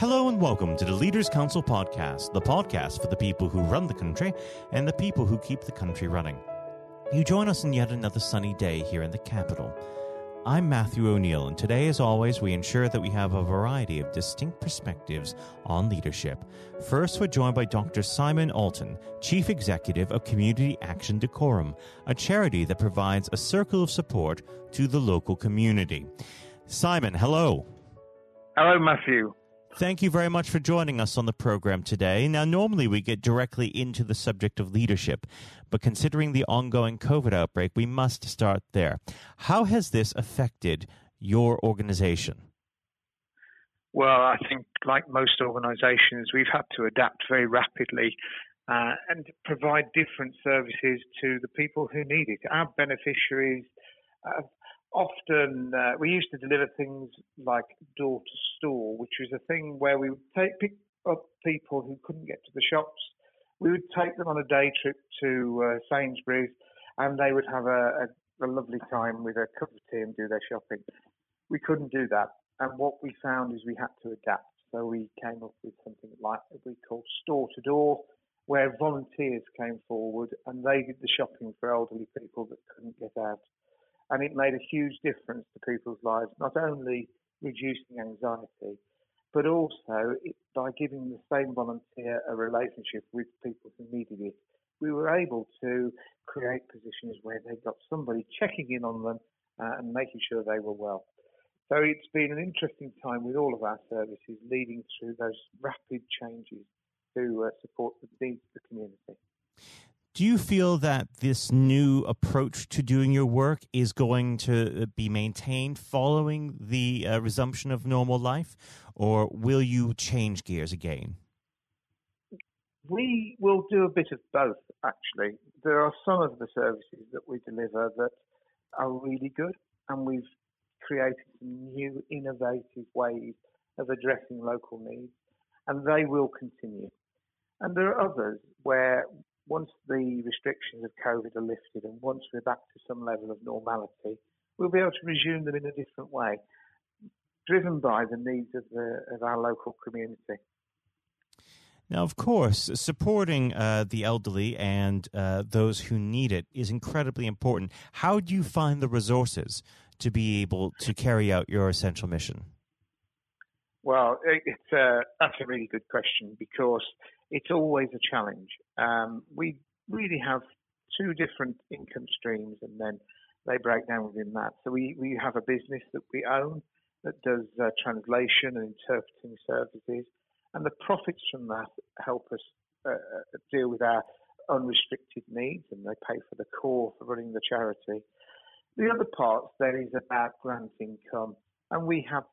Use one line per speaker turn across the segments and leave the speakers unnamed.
Hello and welcome to the Leaders Council podcast, the podcast for the people who run the country and the people who keep the country running. You join us in yet another sunny day here in the capital. I'm Matthew O'Neill, and today, as always, we ensure that we have a variety of distinct perspectives on leadership. First, we're joined by Dr. Simon Aulton, Chief Executive of Community Action Dacorum, a charity that provides a circle of support to the local community. Simon, hello.
Hello, Matthew.
Thank you very much for joining us on the program today. Now, normally we get directly into the subject of leadership, but considering the ongoing COVID outbreak, we must start there. How has this affected your organization?
Well, I think, like most organizations, we've had to adapt very rapidly uh, and provide different services to the people who need it. Our beneficiaries have often uh, we used to deliver things like door to store, which was a thing where we would take pick up people who couldn't get to the shops. We would take them on a day trip to uh, Sainsbury's, and they would have a, a, a lovely time with a cup of tea and do their shopping. We couldn't do that, and what we found is we had to adapt. So we came up with something like we call store to door, where volunteers came forward and they did the shopping for elderly people that couldn't get out and it made a huge difference to people's lives, not only reducing anxiety, but also it, by giving the same volunteer a relationship with people who needed it. We were able to create positions where they got somebody checking in on them uh, and making sure they were well. So it's been an interesting time with all of our services leading through those rapid changes to uh, support the needs of the community.
Do you feel that this new approach to doing your work is going to be maintained following the uh, resumption of normal life, or will you change gears again?
We will do a bit of both, actually. There are some of the services that we deliver that are really good, and we've created some new innovative ways of addressing local needs, and they will continue. And there are others where once the restrictions of COVID are lifted and once we're back to some level of normality, we'll be able to resume them in a different way, driven by the needs of, the, of our local community.
Now, of course, supporting uh, the elderly and uh, those who need it is incredibly important. How do you find the resources to be able to carry out your essential mission?
Well, it's a, that's a really good question because it's always a challenge. Um, we really have two different income streams and then they break down within that. So we, we have a business that we own that does uh, translation and interpreting services, and the profits from that help us uh, uh, deal with our unrestricted needs and they pay for the core for running the charity. The other part then is about grant income, and we have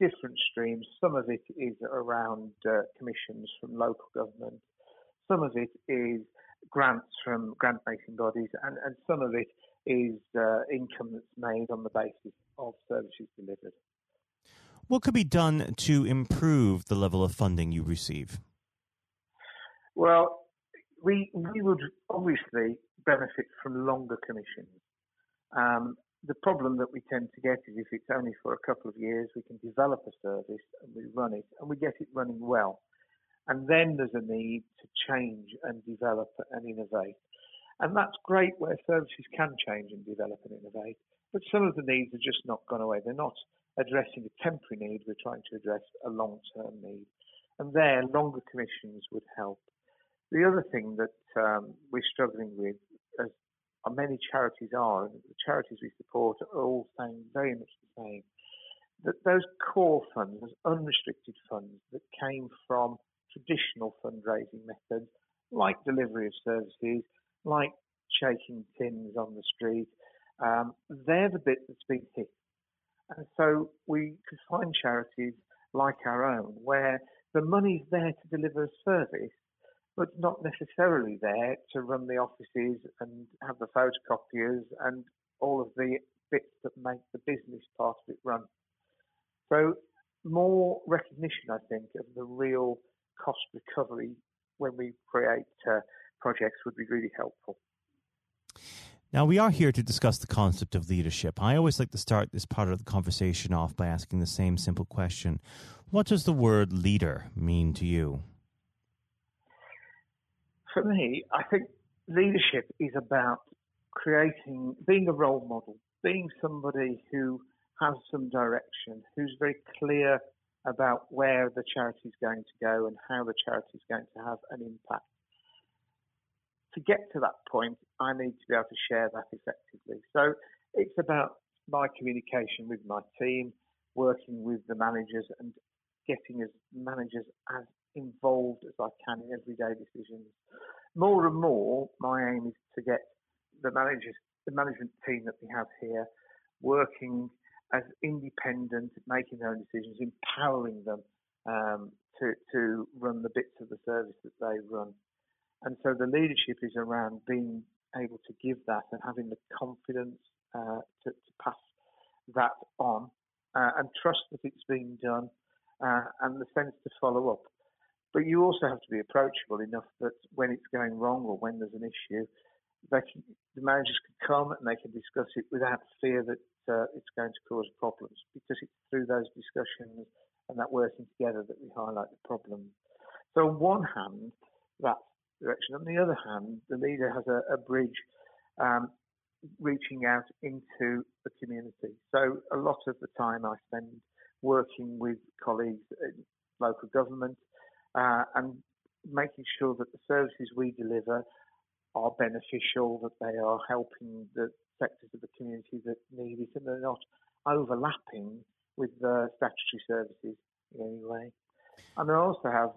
different streams. Some of it is around uh, commissions from local government. Some of it is grants from grant making bodies, and, and some of it is uh, income that's made on the basis of services delivered.
What could be done to improve the level of funding you receive?
Well, we we would obviously benefit from longer commissions. Um, the problem that we tend to get is if it's only for a couple of years, we can develop a service and we run it and we get it running well. And then there's a need to change and develop and innovate. And that's great where services can change and develop and innovate. But some of the needs are just not gone away. They're not addressing a temporary need. We're trying to address a long term need. And there, longer commissions would help. The other thing that um, we're struggling with many charities are, and the charities we support are all saying very much the same, that those core funds, those unrestricted funds that came from traditional fundraising methods, like delivery of services, like shaking tins on the street, um, they're the bit that's been hit. And so we could find charities like our own where the money's there to deliver a service, but not necessarily there to run the offices and have the photocopiers and all of the bits that make the business part of it run. So more recognition, I think, of the real cost recovery when we create uh, projects would be really helpful.
Now, we are here to discuss the concept of leadership. I always like to start this part of the conversation off by asking the same simple question What does the word leader mean to you?
For me, I think leadership is about creating, being a role model, being somebody who has some direction, who's very clear about where the charity is going to go and how the charity is going to have an impact. To get to that point, I need to be able to share that effectively. So it's about my communication with my team, working with the managers and getting as managers as involved as I can in everyday decisions. More and more, my aim is to get the managers, the management team that we have here, working as independent, making their own decisions, empowering them um, to, to run the bits of the service that they run. And so the leadership is around being able to give that and having the confidence uh, to, to, pass that on uh, and trust that it's being done uh, and the sense to follow up. But you also have to be approachable enough that when it's going wrong or when there's an issue, they can, the managers can come and they can discuss it without fear that uh, it's going to cause problems because it's through those discussions and that working together that we highlight the problem. So on one hand, that direction. On the other hand, the leader has a, a bridge um, reaching out into the community. So a lot of the time I spend working with colleagues in local government uh, and making sure that the services we deliver are beneficial, that they are helping the sectors of the community that need it, and they're not overlapping with the statutory services in any way. And I also have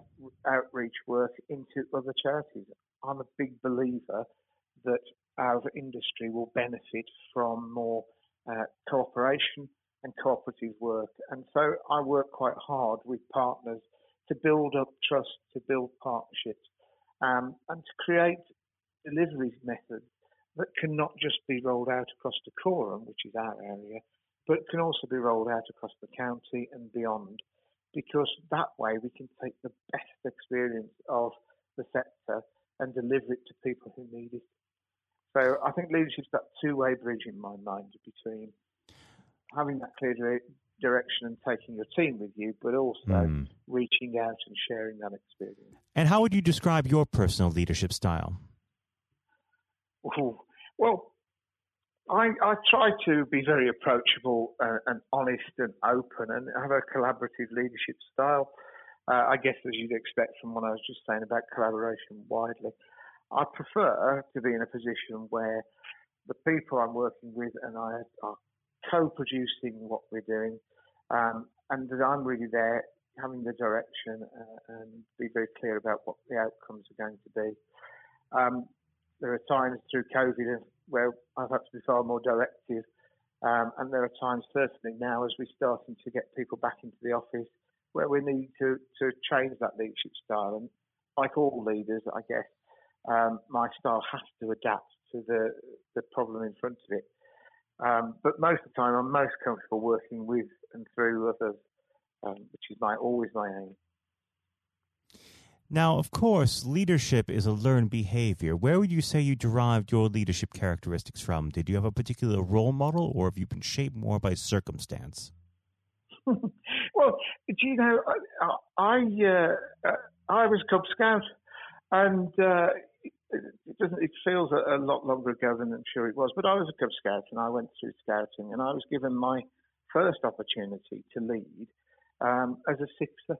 outreach work into other charities. I'm a big believer that our industry will benefit from more uh, cooperation and cooperative work. And so I work quite hard with partners to build up trust, to build partnerships, um, and to create delivery methods that can not just be rolled out across Dacorum, which is our area, but can also be rolled out across the county and beyond, because that way we can take the best experience of the sector and deliver it to people who need it. So I think leadership's that two-way bridge in my mind between having that clear direction and taking your team with you, but also mm. reaching out and sharing that experience.
And how would you describe your personal leadership style?
Ooh, well, I, I, try to be very approachable uh, and honest and open and have a collaborative leadership style. Uh, I guess, as you'd expect from what I was just saying about collaboration widely. I prefer to be in a position where the people I'm working with and I are co-producing what we're doing, um, and that I'm really there having the direction uh, and be very clear about what the outcomes are going to be. Um, there are times through COVID where I've had to be far more directive, um, and there are times certainly now as we're starting to get people back into the office where we need to, to change that leadership style. And like all leaders, I guess, um, my style has to adapt to the, the problem in front of it. Um, but most of the time, I'm most comfortable working with and through others, um, which is my always my aim.
Now, of course, leadership is a learned behavior. Where would you say you derived your leadership characteristics from? Did you have a particular role model, or have you been shaped more by circumstance?
well, do you know, I I, uh, I was Cub Scout, and uh, it doesn't. It feels a, a, lot longer ago than I'm sure it was. But I was a Cub Scout, and I went through scouting, and I was given my first opportunity to lead um, as a sixer.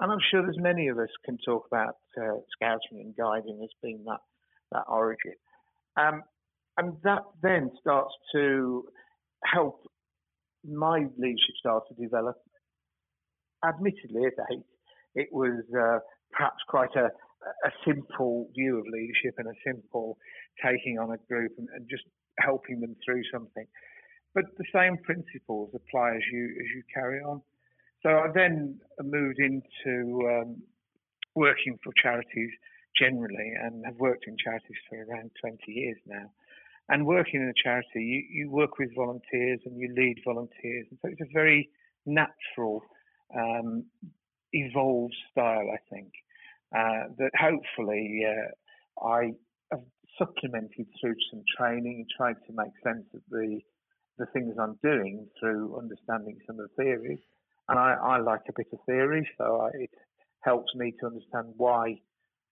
And I'm sure there's many of us can talk about uh, scouting and guiding as being that that origin. Um, and that then starts to help my leadership style to develop. Admittedly, at eight, it was uh, perhaps quite a, a simple view of leadership and a simple taking on a group and, and just helping them through something. But the same principles apply as you as you carry on. So I then moved into um, working for charities generally and have worked in charities for around 20 years now. And working in a charity, you, you work with volunteers and you lead volunteers. And so it's a very natural, um, evolved style, I think, uh, that hopefully uh, I have supplemented through some training and tried to make sense of the the things I'm doing through understanding some of the theories. And I, I like a bit of theory, so I, it helps me to understand why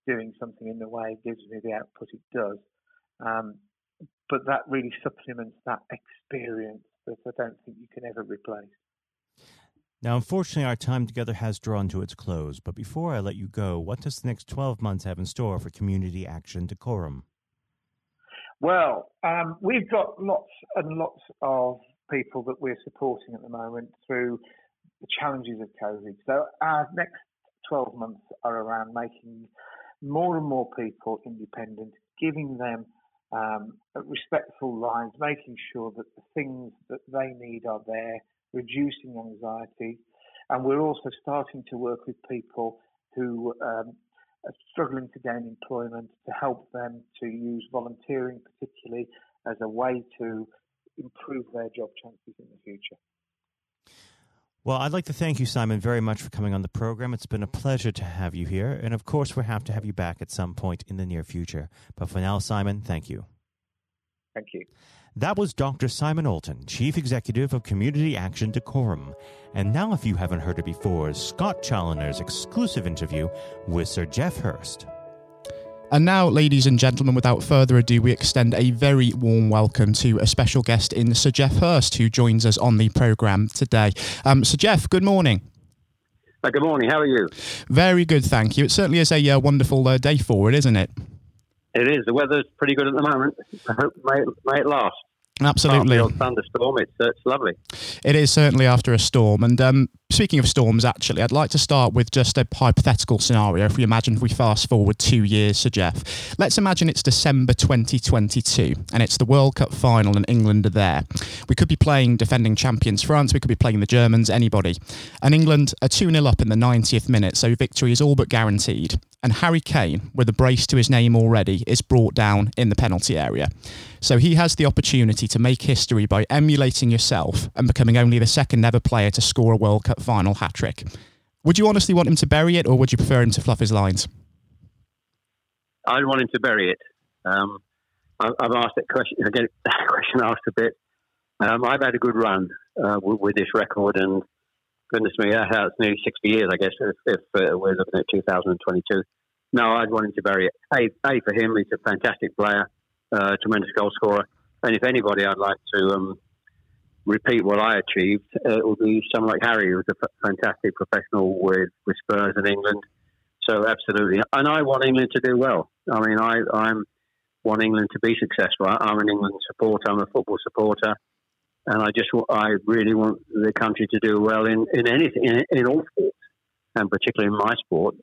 doing something in the way gives me the output it does. Um, but that really supplements that experience that I don't think you can ever replace.
Now, unfortunately, our time together has drawn to its close. But before I let you go, what does the next 12 months have in store for Community Action Dacorum?
Well, um, we've got lots and lots of people that we're supporting at the moment through the challenges of COVID. So our next 12 months are around making more and more people independent, giving them um, respectful lives, making sure that the things that they need are there, reducing anxiety. And we're also starting to work with people who um, are struggling to gain employment to help them to use volunteering, particularly as a way to improve their job chances in the future.
Well, I'd like to thank you, Simon, very much for coming on the program. It's been a pleasure to have you here. And of course, we'll have to have you back at some point in the near future. But for now, Simon, thank you.
Thank you.
That was Dr. Simon Aulton, Chief Executive of Community Action Dacorum. And now, if you haven't heard it before, Scott Challoner's exclusive interview with Sir Geoff Hurst.
And now, ladies and gentlemen, without further ado, we extend a very warm welcome to a special guest in Sir Geoff Hurst, who joins us on the programme today. Um, Sir Geoff, good morning.
Uh, good morning. How are you?
Very good, thank you. It certainly is a uh, wonderful uh, day for it, isn't it?
It is. The weather's pretty good at the moment. I hope may it, may it last.
Absolutely.
Thunderstorm, it's, uh, it's lovely.
It is certainly after a storm. And um, speaking of storms, actually, I'd like to start with just a hypothetical scenario. If we imagine if we fast forward two years, Sir Geoff, let's imagine it's December 2022 and it's the World Cup final and England are there. We could be playing defending champions France, we could be playing the Germans, anybody. And England are 2 0 up in the 90th minute, so victory is all but guaranteed. And Harry Kane, with a brace to his name already, is brought down in the penalty area. So he has the opportunity to make history by emulating yourself and becoming only the second ever player to score a World Cup final hat trick. Would you honestly want him to bury it, or would you prefer him to fluff his lines?
I'd want him to bury it. Um, I've asked that question again. That question asked a bit. Um, I've had a good run uh, with, with, this record, and goodness me, that's nearly sixty years, I guess. If, if uh, we're looking at 2022, no, I'd want him to bury it. A, a for him, he's a fantastic player uh, tremendous goal scorer. And if anybody I'd like to um, repeat what I achieved, uh, it would be someone like Harry, who was a f- fantastic professional with, with Spurs in England. So absolutely, and I want England to do well. I mean, I I'm want England to be successful. I, am an England supporter. I'm a football supporter, and I just I really want the country to do well in in anything in, in all sports, and particularly in my sport.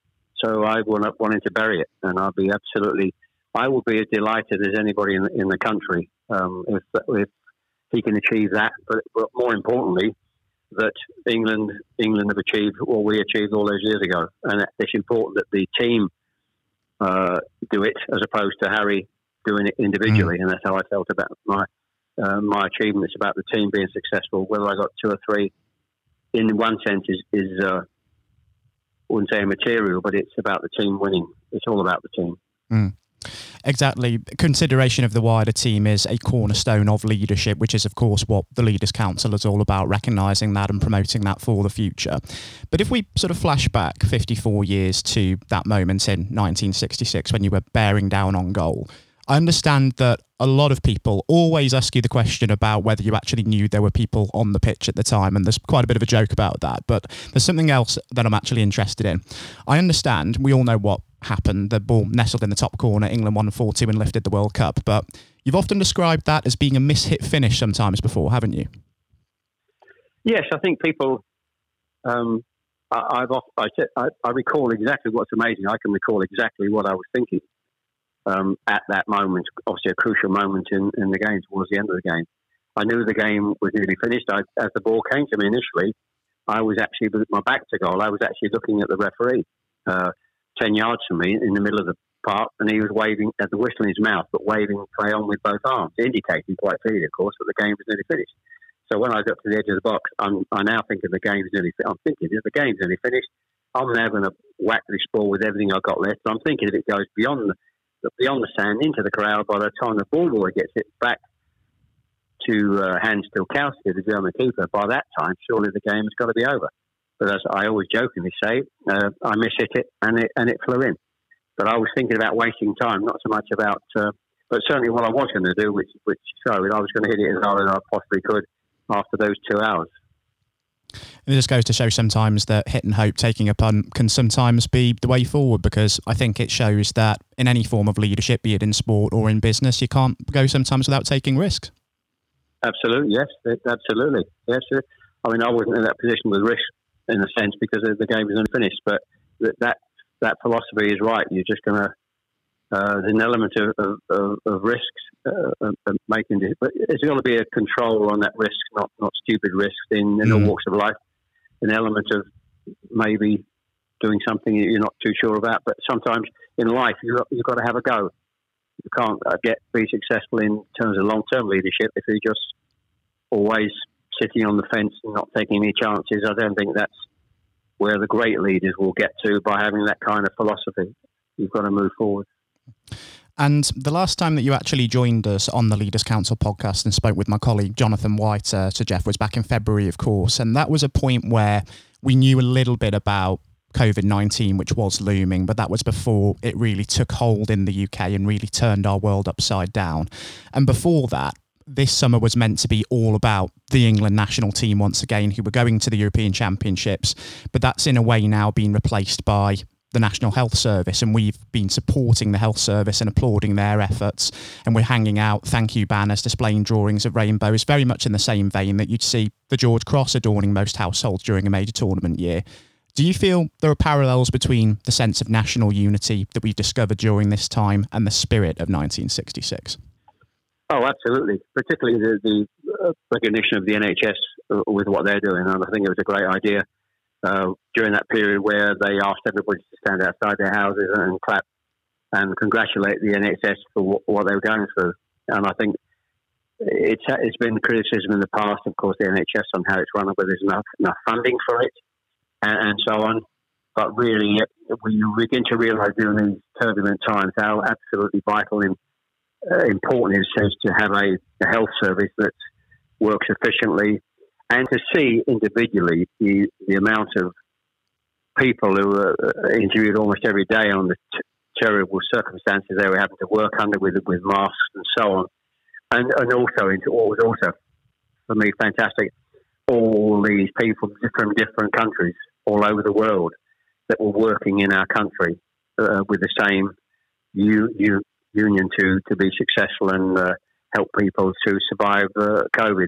So I want wanting to bury it, and I'll be absolutely I will be as delighted as anybody in, in the country um, if, if he can achieve that. But, but, more importantly, that England England have achieved what we achieved all those years ago, and it's important that the team uh, do it as opposed to Harry doing it individually. Mm. And that's how I felt about my uh, my achievements about the team being successful. Whether I got two or three, in one sense, is, is uh, wouldn't say material, but it's about the team winning. It's all about the team.
Mm. Exactly. Consideration of the wider team is a cornerstone of leadership, which is, of course, what the Leaders' Council is all about, recognising that and promoting that for the future. But if we sort of flash back 54 years to that moment in 1966 when you were bearing down on goal, I understand that a lot of people always ask you the question about whether you actually knew there were people on the pitch at the time, and there's quite a bit of a joke about that. But there's something else that I'm actually interested in. I understand we all know what happened. The ball nestled in the top corner. England won 4 2 and lifted the World Cup. But you've often described that as being a mishit finish sometimes before, haven't you?
Yes, I think people. Um, I, have I, I, I recall exactly what's amazing. I can recall exactly what I was thinking um, at that moment. Obviously, a crucial moment in, in the game towards the end of the game. I knew the game was nearly finished. I, as the ball came to me initially, I was actually with my back to goal. I was actually looking at the referee. Uh, 10 yards from me in the middle of the park, and he was waving, at the whistle in his mouth, but waving play on with both arms, indicating quite clearly, of course, that the game was nearly finished. So when I got to the edge of the box, I'm, I now think of the game's nearly I'm thinking, if the game's nearly finished, I'm now going to whack this ball with everything I've got left. But I'm thinking if it goes beyond the, beyond the sand into the crowd. By the time the ball boy gets it back to uh, Hans Tilkowski, the German keeper, by that time, surely the game has got to be over. But as I always jokingly say, uh, I miss hit it and it and it flew in. But I was thinking about wasting time, not so much about. Uh, but certainly, what I was going to do, which which showed, I was going to hit it as hard as I possibly could after those two hours.
It just goes to show sometimes that hit and hope, taking a punt, can sometimes be the way forward because I think it shows that in any form of leadership, be it in sport or in business, you can't go sometimes without taking risks.
Absolutely, yes, absolutely, yes. I mean, I wasn't in that position with risk in a sense because the game was unfinished, but that that philosophy is right. You're just going to uh, there's an element of, of, of risks uh, of making it, but there's got to be a control on that risk, not not stupid risks in, in mm. all walks of life. An element of maybe doing something you're not too sure about, but sometimes in life you you've got to have a go. You can't uh, get be successful in terms of long term leadership if you're just always sitting on the fence and not taking any chances. I don't think that's where the great leaders will get to by having that kind of philosophy. You've got to move forward.
And the last time that you actually joined us on the Leaders Council podcast and spoke with my colleague Jonathan White, uh, Geoff, was back in February, of course. And that was a point where we knew a little bit about COVID 19, which was looming, but that was before it really took hold in the UK and really turned our world upside down. And before that, this summer was meant to be all about the England national team once again, who were going to the European Championships. But that's in a way now been replaced by the National Health Service, and we've been supporting the Health Service and applauding their efforts. And we're hanging out thank you banners, displaying drawings of rainbows, very much in the same vein that you'd see the George Cross adorning most households during a major tournament year. Do you feel there are parallels between the sense of national unity that we've discovered during this time and the spirit of 1966?
Oh, absolutely. Particularly the, the recognition of the NHS uh, with what they're doing, and I think it was a great idea during that period where they asked everybody to stand outside their houses and clap and congratulate the NHS for what, what they were going through. And I think it's it's been criticism in the past, of course, the NHS on how it's run, whether there's enough enough funding for it, and, and so on. But really, when you begin to realise during these turbulent times how absolutely vital and uh, important it is to have a, a health service that works efficiently, and to see individually the, the amount of people who are uh, interviewed almost every day on the t- terrible circumstances they were having to work under with with masks and so on, and and also into what was also for me fantastic, all these people from different countries all over the world that were working in our country uh, with the same u- u- union to to be successful and uh, help people to survive uh, COVID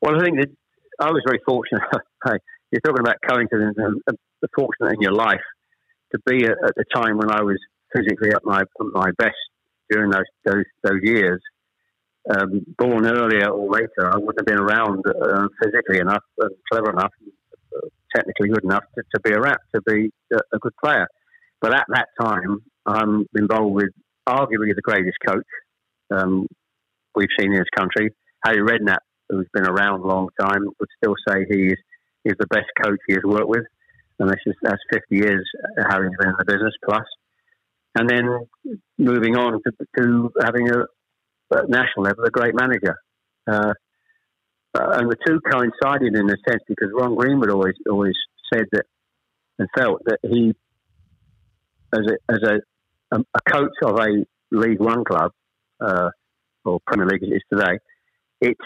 Well, I think that I was very fortunate. You're talking about coincidence and the fortunate in your life to be at, at, the time when I was physically at my at my best during those those, those years. Um, born earlier or later, I wouldn't have been around uh, physically enough clever enough, uh, technically good enough to, to be a rap, to be a, a, good player. But at that time, I'm involved with arguably the greatest coach um, we've seen in this country, Harry Redknapp who's been around a long time, would still say he is, is the best coach he has worked with. And that's, just, that's 50 years having been in the business plus. And then moving on to, to having a, at national level, a great manager. Uh, uh, and the two coincided in a sense because Ron Greenwood always always said that and felt that he, as a as a, a coach of a League One club uh, or Premier League as it is today, it's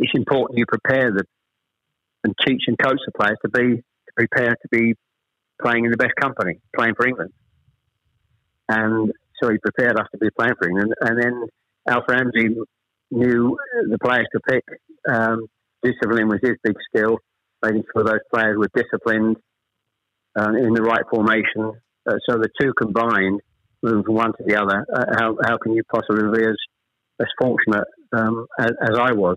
it's important you prepare the and teach and coach the players to be to prepare to be playing in the best company, playing for England. And so he prepared us to be playing for England. And then Alf Ramsey knew the players to pick. Um, discipline was his big skill, making sure those players were disciplined uh, in the right formation. Uh, so the two combined, moving from one to the other, uh, how, how can you possibly be as, as fortunate um, as, as, I was?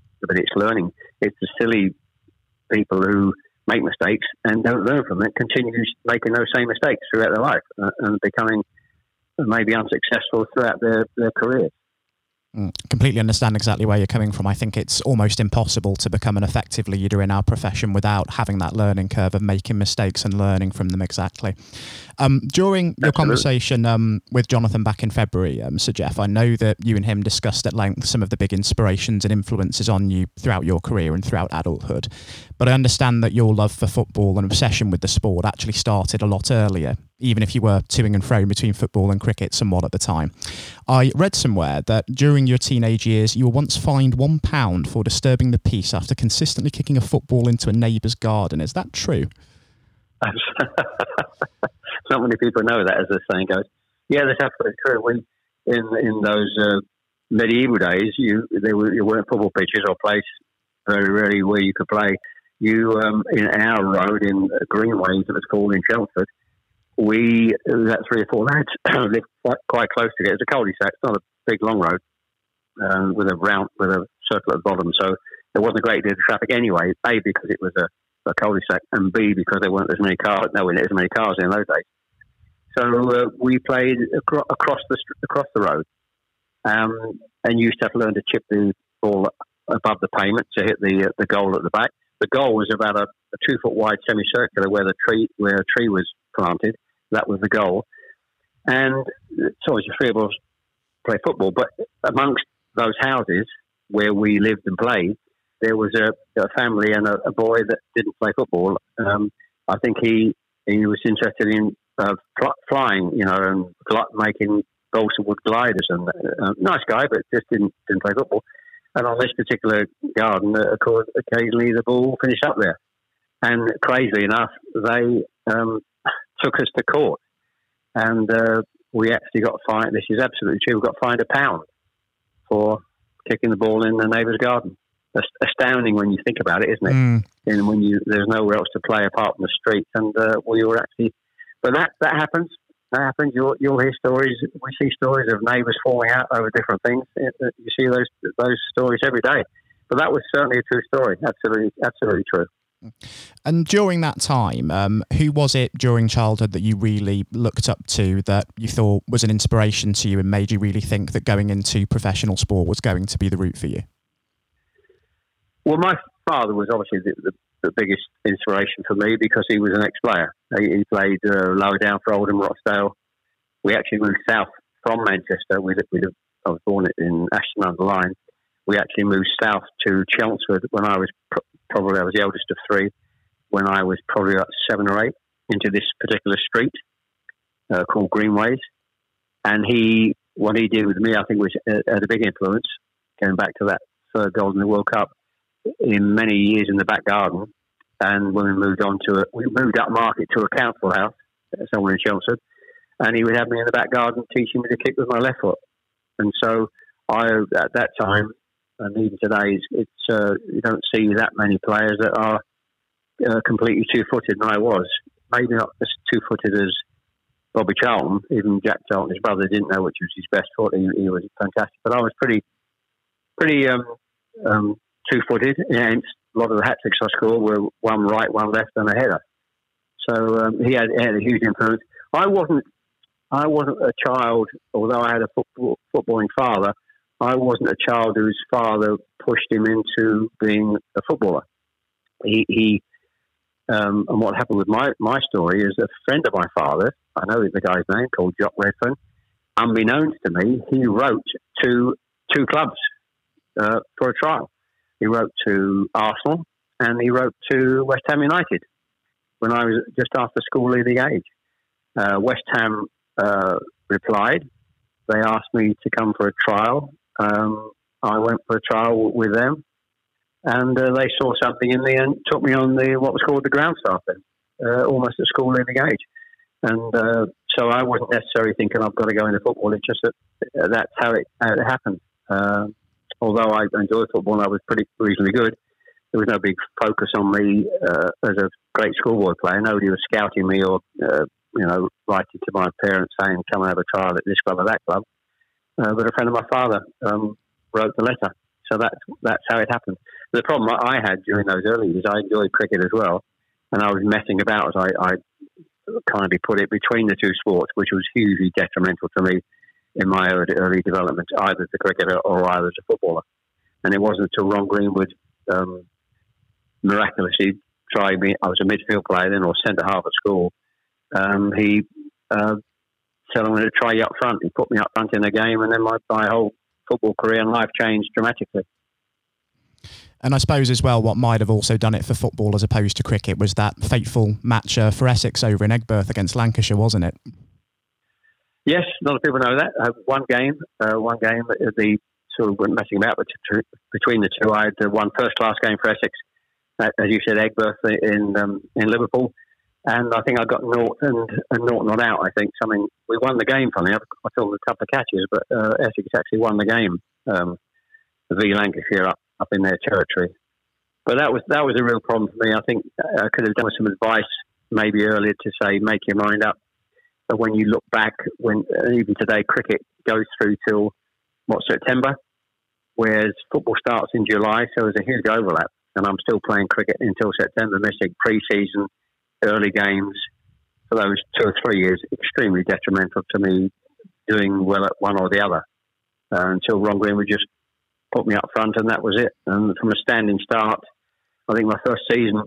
but it's learning. It's the silly people who make mistakes and don't learn from it, continues making those same mistakes throughout their life uh, and becoming maybe unsuccessful throughout their, their careers.
Completely understand exactly where you're coming from. I think it's almost impossible to become an effective leader in our profession without having that learning curve of making mistakes and learning from them exactly. Um, during your conversation um, with Jonathan back in February, um, Sir Geoff, I know that you and him discussed at length some of the big inspirations and influences on you throughout your career and throughout adulthood. But I understand that your love for football and obsession with the sport actually started a lot earlier even if you were toing and fro between football and cricket somewhat at the time. I read somewhere that during your teenage years, you were once fined one pound for disturbing the peace after consistently kicking a football into a neighbour's garden. Is that true?
Not many people know that, as the saying goes. Yeah, that's absolutely true. We, in in those uh, medieval days, you there were you weren't football pitches or place very rarely where you could play. You um, in our road in Greenways, it was called in Chelmsford we that three or four lads lived quite, quite close to it. It's a cul-de-sac. It's not a big long road um, with a round with a circle at the bottom, so there wasn't a great deal of traffic anyway. A because it was a, a cul-de-sac, and B because there weren't as many cars. No, there as many cars in those days. So uh, we played acro- across the across the road, um, and used to have to learn to chip the ball above the pavement to hit the uh, the goal at the back. The goal was about a, a two foot wide semicircular where the tree where a tree was planted. That was the goal. And so as three of us play football, but amongst those houses where we lived and played, there was a, a family and a, a, boy that didn't play football. Um, I think he he was interested in uh, flying, you know, and making balsa wood gliders. And uh, nice guy, but just didn't didn't play football. And on this particular garden, uh, occasionally the ball finished up there. And crazily enough, they um, took us to court, and uh, we actually got fined. This is absolutely true. We got fined a pound for kicking the ball in the neighbour's garden. That's astounding when you think about it, isn't it? Mm. And when you there's nowhere else to play apart from the street, and uh, we were actually, but that that happens. That happens. You'll you'll hear stories. We see stories of neighbours falling out over different things. You see those those stories every day. But that was certainly a true story. Absolutely, absolutely true.
And during that time, um, who was it during childhood that you really looked up to that you thought was an inspiration to you and made you really think that going into professional sport was going to be the route for you?
Well, my father was obviously the, the, the biggest inspiration for me because he was an ex-player. He, he played uh, lower down for Oldham Rochdale. We actually moved south from Manchester. We, we, I was born in Ashton under Lyne. We actually moved south to Chelmsford when I was probably I was the eldest of three. When I was probably about seven or eight, into this particular street uh, called Greenways, and he what he did with me, I think, was uh, had a big influence. Going back to that third goal in the World Cup, in many years in the back garden, and when we moved on to it, we moved up market to a council house somewhere in Chelmsford, and he would have me in the back garden teaching me to kick with my left foot. And so I, at that time, and even today, it's uh, you don't see that many players that are uh, completely two-footed. And I was maybe not as two-footed as Bobby Charlton. Even Jack Charlton, his brother, didn't know which was his best foot. He, he was fantastic, but I was pretty, pretty um, um, two-footed. Hence, a lot of the hat tricks I scored were one right, one left, and a header. So um, he, had, he, had, a huge influence. I wasn't. I wasn't a child, although I had a football, footballing father. I wasn't a child whose father pushed him into being a footballer. He, he um, and what happened with my, my story is a friend of my father, I know the guy's name, called Jock Redfern, unbeknownst to me, he wrote to two clubs uh, for a trial. He wrote to Arsenal and he wrote to West Ham United when I was just after school leaving age. Uh, West Ham uh, replied. They asked me to come for a trial. Um, I went for a trial with them, and uh, they saw something in me and took me on the what was called the ground staff then, uh, almost at school leaving age. And uh, so I wasn't necessarily thinking I've got to go into football. It's just that that's how it, how it happened. Uh, although I enjoyed football and I was pretty reasonably good, there was no big focus on me uh, as a great schoolboy player. Nobody was scouting me or, uh, you know, writing to my parents saying, come and have a trial at this club or that club. Uh, but a friend of my father um, wrote the letter. So that's, that's how it happened. The problem I had during those early years, I enjoyed cricket as well. And I was messing about, as I, I kind of put it, between the two sports, which was hugely detrimental to me in my early, early development, either as a cricketer or either as a footballer. And it wasn't until Ron Greenwood um, miraculously tried me. I was a midfield player then, or centre half at school. Um, he uh, said, "I'm to try you up front." He put me up front in the game, and then my, my whole football career and life changed dramatically.
And I suppose as well, what might have also done it for football as opposed to cricket was that fateful match uh, for Essex over in Aigburth against Lancashire, wasn't it?
Yes, a lot of people know that. Uh, one game, uh, one game, the sort of went messing about between the two. I had one first class game for Essex, uh, as you said, Aigburth in um, in Liverpool, and I think I got naught and, and naught not out. I think something we won the game. Funny, I, I a couple of catches, but uh, Essex actually won the game. Um, v Lancashire up up in their territory, but that was that was a real problem for me. I think I could have done some advice maybe earlier to say make your mind up but when you look back, when uh, even today, cricket goes through till what September, whereas football starts in July, so there's a huge overlap. And I'm still playing cricket until September, missing pre-season, early games for those two or three years. Extremely detrimental to me doing well at one or the other uh, until Ron Greenwood just put me up front, and that was it. And from a standing start, I think my first season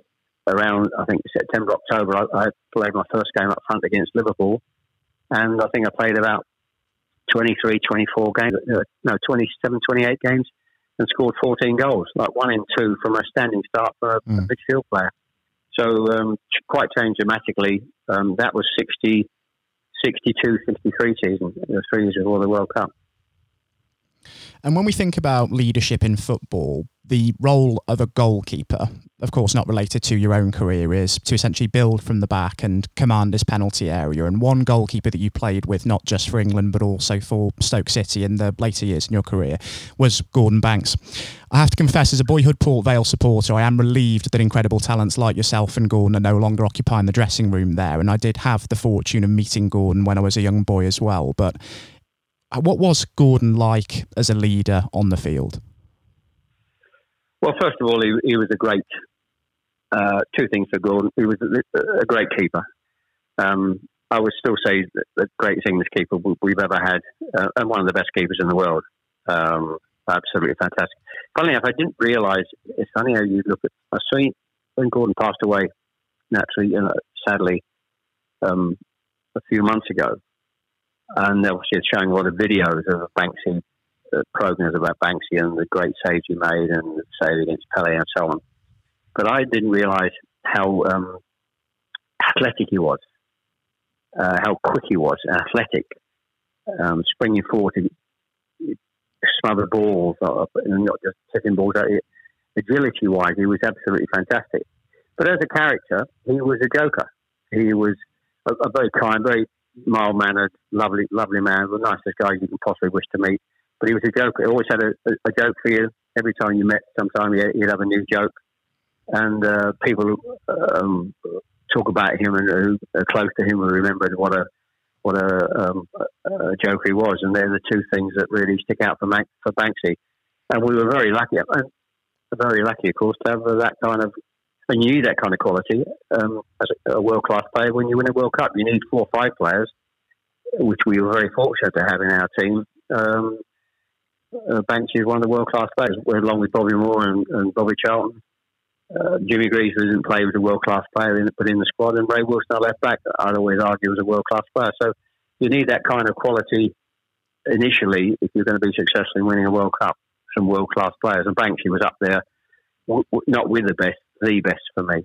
around, I think September, October, I, I played my first game up front against Liverpool, and I think I played about 23, 24 games, uh, no, 27, 28 games, and scored 14 goals, like one in two from a standing start for a, mm. a midfield player. So um, quite changed dramatically. Um, that was 60, 62, 63 season, three years before the World Cup.
And when we think about leadership in football, the role of a goalkeeper, of course, not related to your own career, is to essentially build from the back and command his penalty area. And one goalkeeper that you played with, not just for England, but also for Stoke City in the later years in your career, was Gordon Banks. I have to confess, as a boyhood Port Vale supporter, I am relieved that incredible talents like yourself and Gordon are no longer occupying the dressing room there. And I did have the fortune of meeting Gordon when I was a young boy as well. But uh, what was Gordon like as a leader on the field?
Well, first of all, he, he was a great. Uh, two things for Gordon. He was a, a great keeper. Um, I would still say the greatest English keeper we've ever had, uh, and one of the best keepers in the world. Um, absolutely fantastic. Funny enough, I didn't realise. It's funny how you look at. I seen when Gordon passed away, naturally, you know, sadly, um, a few months ago and obviously it's showing a lot of videos of Banksy programs about Banksy and the great saves he made and the save against Pele and so on. But I didn't realise how um, athletic he was, uh, how quick he was, athletic, um, springing forward to smother balls, uh, and not just setting balls out. Agility wise, he was absolutely fantastic. But as a character, he was a joker. He was a, a very kind, very mild mannered, lovely, lovely man, the nicest guy you can possibly wish to meet. But he was a joke. He always had a, a, joke for you. Every time you met, sometime he'd have a new joke. And uh, people um, talk about him and who are close to him and remember what a what a, um, a joke he was. And they're the two things that really stick out for, Mac, for Banksy. And we were very lucky, very lucky, of course, to have that kind of and you need that kind of quality um, as a, a world class player when you win a World Cup. You need four or five players, which we were very fortunate to have in our team. Um, uh, Banksy is one of the world class players, along with Bobby Moore and, and Bobby Charlton. Uh, Jimmy Greaves who didn't play was a world class player in, put in the squad, and Ray Wilson, our left back, I'd always argue was a world class player. So you need that kind of quality initially if you're going to be successful in winning a World Cup. Some world class players, and Banksy was up there, w- w- not with the best, the best for me.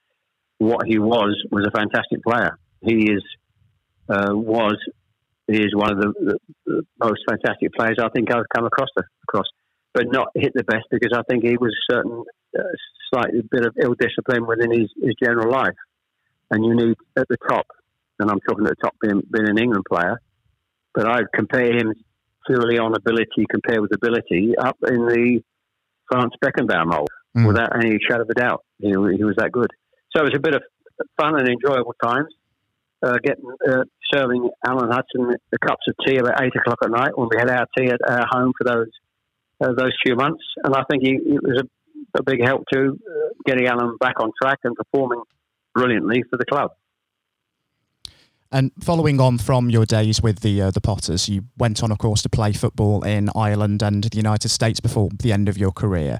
what he was was a fantastic player. He is uh, was he is one of the, the, most fantastic players I think I've come across the, across, but not hit the best because I think he was a certain uh, slightly bit of ill discipline within his, his general life, and you need at the top and I'm talking at the top being, being an England player, but I'd compare him purely on ability, compare with ability, up in the Franz Beckenbauer mold, mm. without any shadow of a doubt. He, he was that good. So it was a bit of fun and enjoyable times. Uh, getting uh, serving Alan Hudson the cups of tea about eight o'clock at night when we had our tea at our home for those uh, those few months, and I think he, it was a, a big help to uh, getting Alan back on track and performing brilliantly for the club.
And following on from your days with the uh, the Potters, you went on, of course, to play football in Ireland and the United States before the end of your career.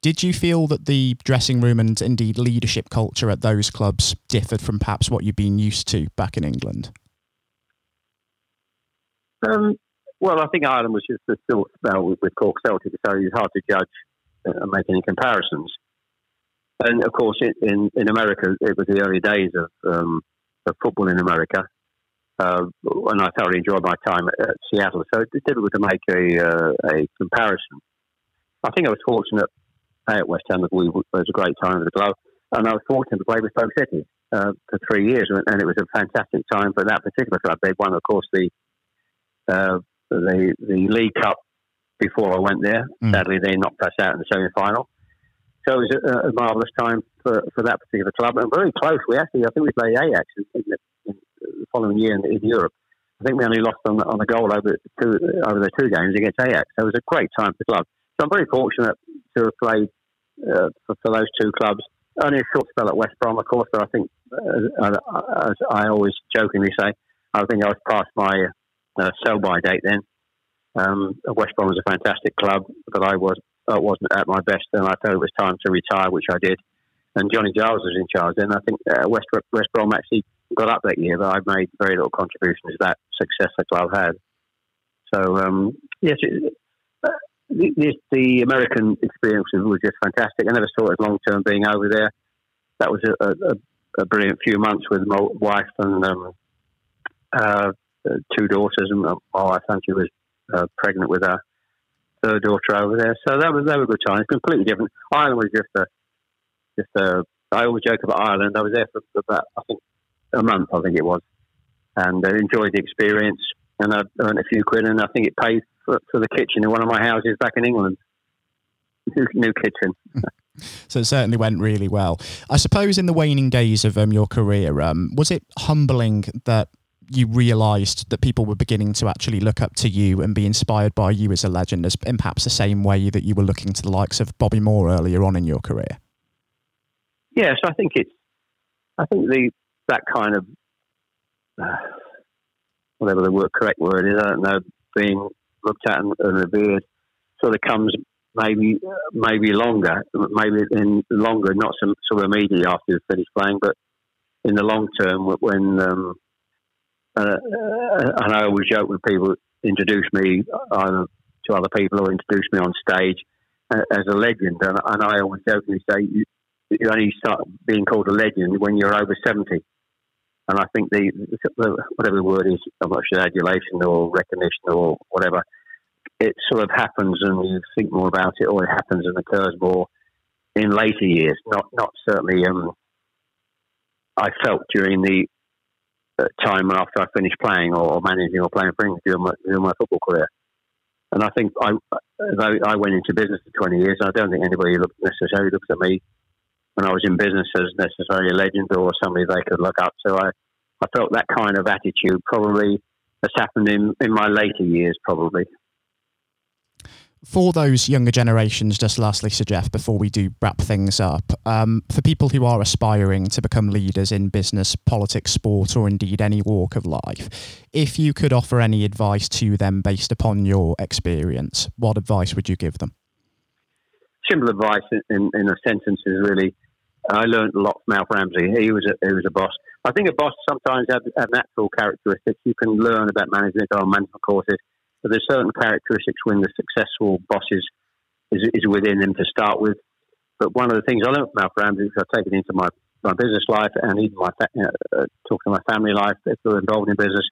Did you feel that the dressing room and indeed leadership culture at those clubs differed from perhaps what you've been used to back in England?
Um, well, I think Ireland was just a short spell with, with Cork Celtic, so it's hard to judge uh, and make any comparisons. And of course, in, in America, it was the early days of um, of football in America. Uh, and I thoroughly enjoyed my time at, at Seattle. So it's difficult to make a, uh, a comparison. I think I was fortunate at West Ham. We, it was a great time with the club. And I was fortunate to play with Stoke City uh, for three years. And it was a fantastic time for that particular club. They won, of course, the, uh, the, the League Cup before I went there. Mm. Sadly, they knocked us out in the semi final. So it was a, a marvellous time for, for that particular club. And very close. We actually, I think we played Ajax in, in, the, in the following year in, in, Europe. I think we only lost on, on a goal over two, over the two games against Ajax. So it was a great time for the club. So I'm very fortunate to have played uh, for, for, those two clubs. Only a short spell at West Brom, of course, but I think, uh, as I always jokingly say, I think I was past my uh, sell by date then. Um, West Brom was a fantastic club, but I was I wasn't at my best, and I thought it was time to retire, which I did. And Johnny Giles was in charge then. I think uh, West West Brom actually got up that year, but I made very little contribution to that success the club had. So um, yes, it, uh, the, the, American experience was just fantastic. I never saw it as long term being over there. That was a, a, a, brilliant few months with my wife and um, uh, two daughters, and my wife, and she was uh, pregnant with her third daughter over there. So that was that was a good time. It's completely different. Ireland was just a just a. I always joke about Ireland. I was there for about I think a month. I think it was, and I enjoyed the experience. And I earned a few quid, and I think it paid for, for the kitchen in one of my houses back in England. New kitchen.
so it certainly went really well. I suppose in the waning days of um, your career, um, was it humbling that you realised that people were beginning to actually look up to you and be inspired by you as a legend, as in perhaps the same way that you were looking to the likes of Bobby Moore earlier on in your career?
Yes, I think it's. I think the that kind of uh, whatever the word, correct word is, I don't know, being looked at and, and revered, sort of comes maybe maybe longer, maybe in longer, not of immediately after you finish playing, but in the long term when um, uh, and I always joke when people introduce me either to other people or introduce me on stage uh, as a legend. And, and, I always jokingly say you, you, only start being called a legend when you're over 70. And I think the, the whatever the word is, I'm not sure adulation or recognition or whatever, it sort of happens and you think more about it, or it happens and occurs more in later years. Not not certainly. Um, I felt during the time after I finished playing or managing or playing for England during my, during my football career. And I think I, I went into business for 20 years. I don't think anybody looked, necessarily looked at me when I was in business as necessarily a legend or somebody they could look up to. I, I felt that kind of attitude probably has happened in, in my later years, probably
for those younger generations, just lastly, Sir Geoff, before we do wrap things up, um, for people who are aspiring to become leaders in business, politics, sport, or indeed any walk of life, if you could offer any advice to them based upon your experience, what advice would you give them?
Simple advice in, in a sentence is really I learned a lot from Alf Ramsey. He was a, he was a boss. I think a boss sometimes has, have natural characteristics. You can learn about management on management courses but there's certain characteristics when the successful bosses is, is within them to start with. But one of the things I learned from Alf Ramsey, I've taken into my, my business life and even my uh, talking to my family life if they're involved in business,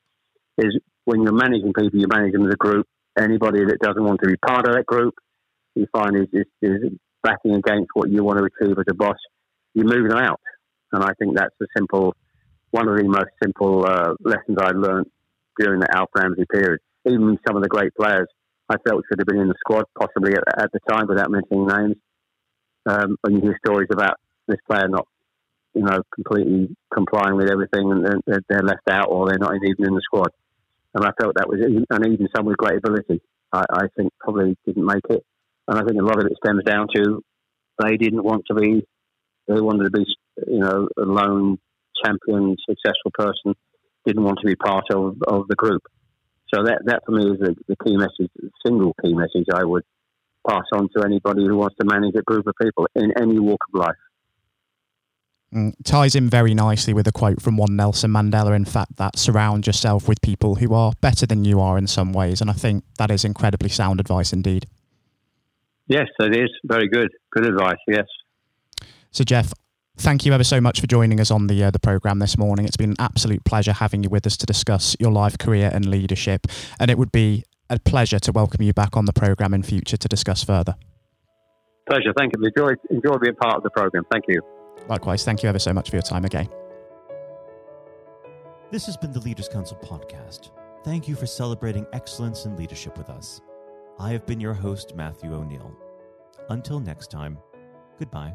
is when you're managing people, you manage them as a group. Anybody that doesn't want to be part of that group, you find is, is, is backing against what you want to achieve as a boss, you move them out. And I think that's the simple one of the most simple uh, lessons I learned during the Alf Ramsey period. Even some of the great players I felt should have been in the squad, possibly at, at the time, without mentioning names. Um, and you hear stories about this player not, you know, completely complying with everything, and they're, they're left out, or they're not even in the squad. And I felt that was, and even some with great ability, I, I think probably didn't make it. And I think a lot of it stems down to they didn't want to be, they wanted to be, you know, a lone champion, successful person, didn't want to be part of, of the group. So that, that for me is the, the key message, the single key message I would pass on to anybody who wants to manage a group of people in any walk of life.
Mm, ties in very nicely with a quote from one Nelson Mandela, in fact, that surround yourself with people who are better than you are in some ways. And I think that is incredibly sound advice indeed.
Yes, it is. Very good. Good advice, yes.
So, Geoff, thank you ever so much for joining us on the uh, the program this morning. It's been an absolute pleasure having you with us to discuss your life, career, and leadership. And it would be a pleasure to welcome you back on the program in future to discuss further.
Pleasure. Thank you. Enjoy, enjoy being part of the program. Thank you.
Likewise. Thank you ever so much for your time again.
This has been the Leaders Council podcast. Thank you for celebrating excellence in leadership with us. I have been your host, Matthew O'Neill. Until next time, goodbye.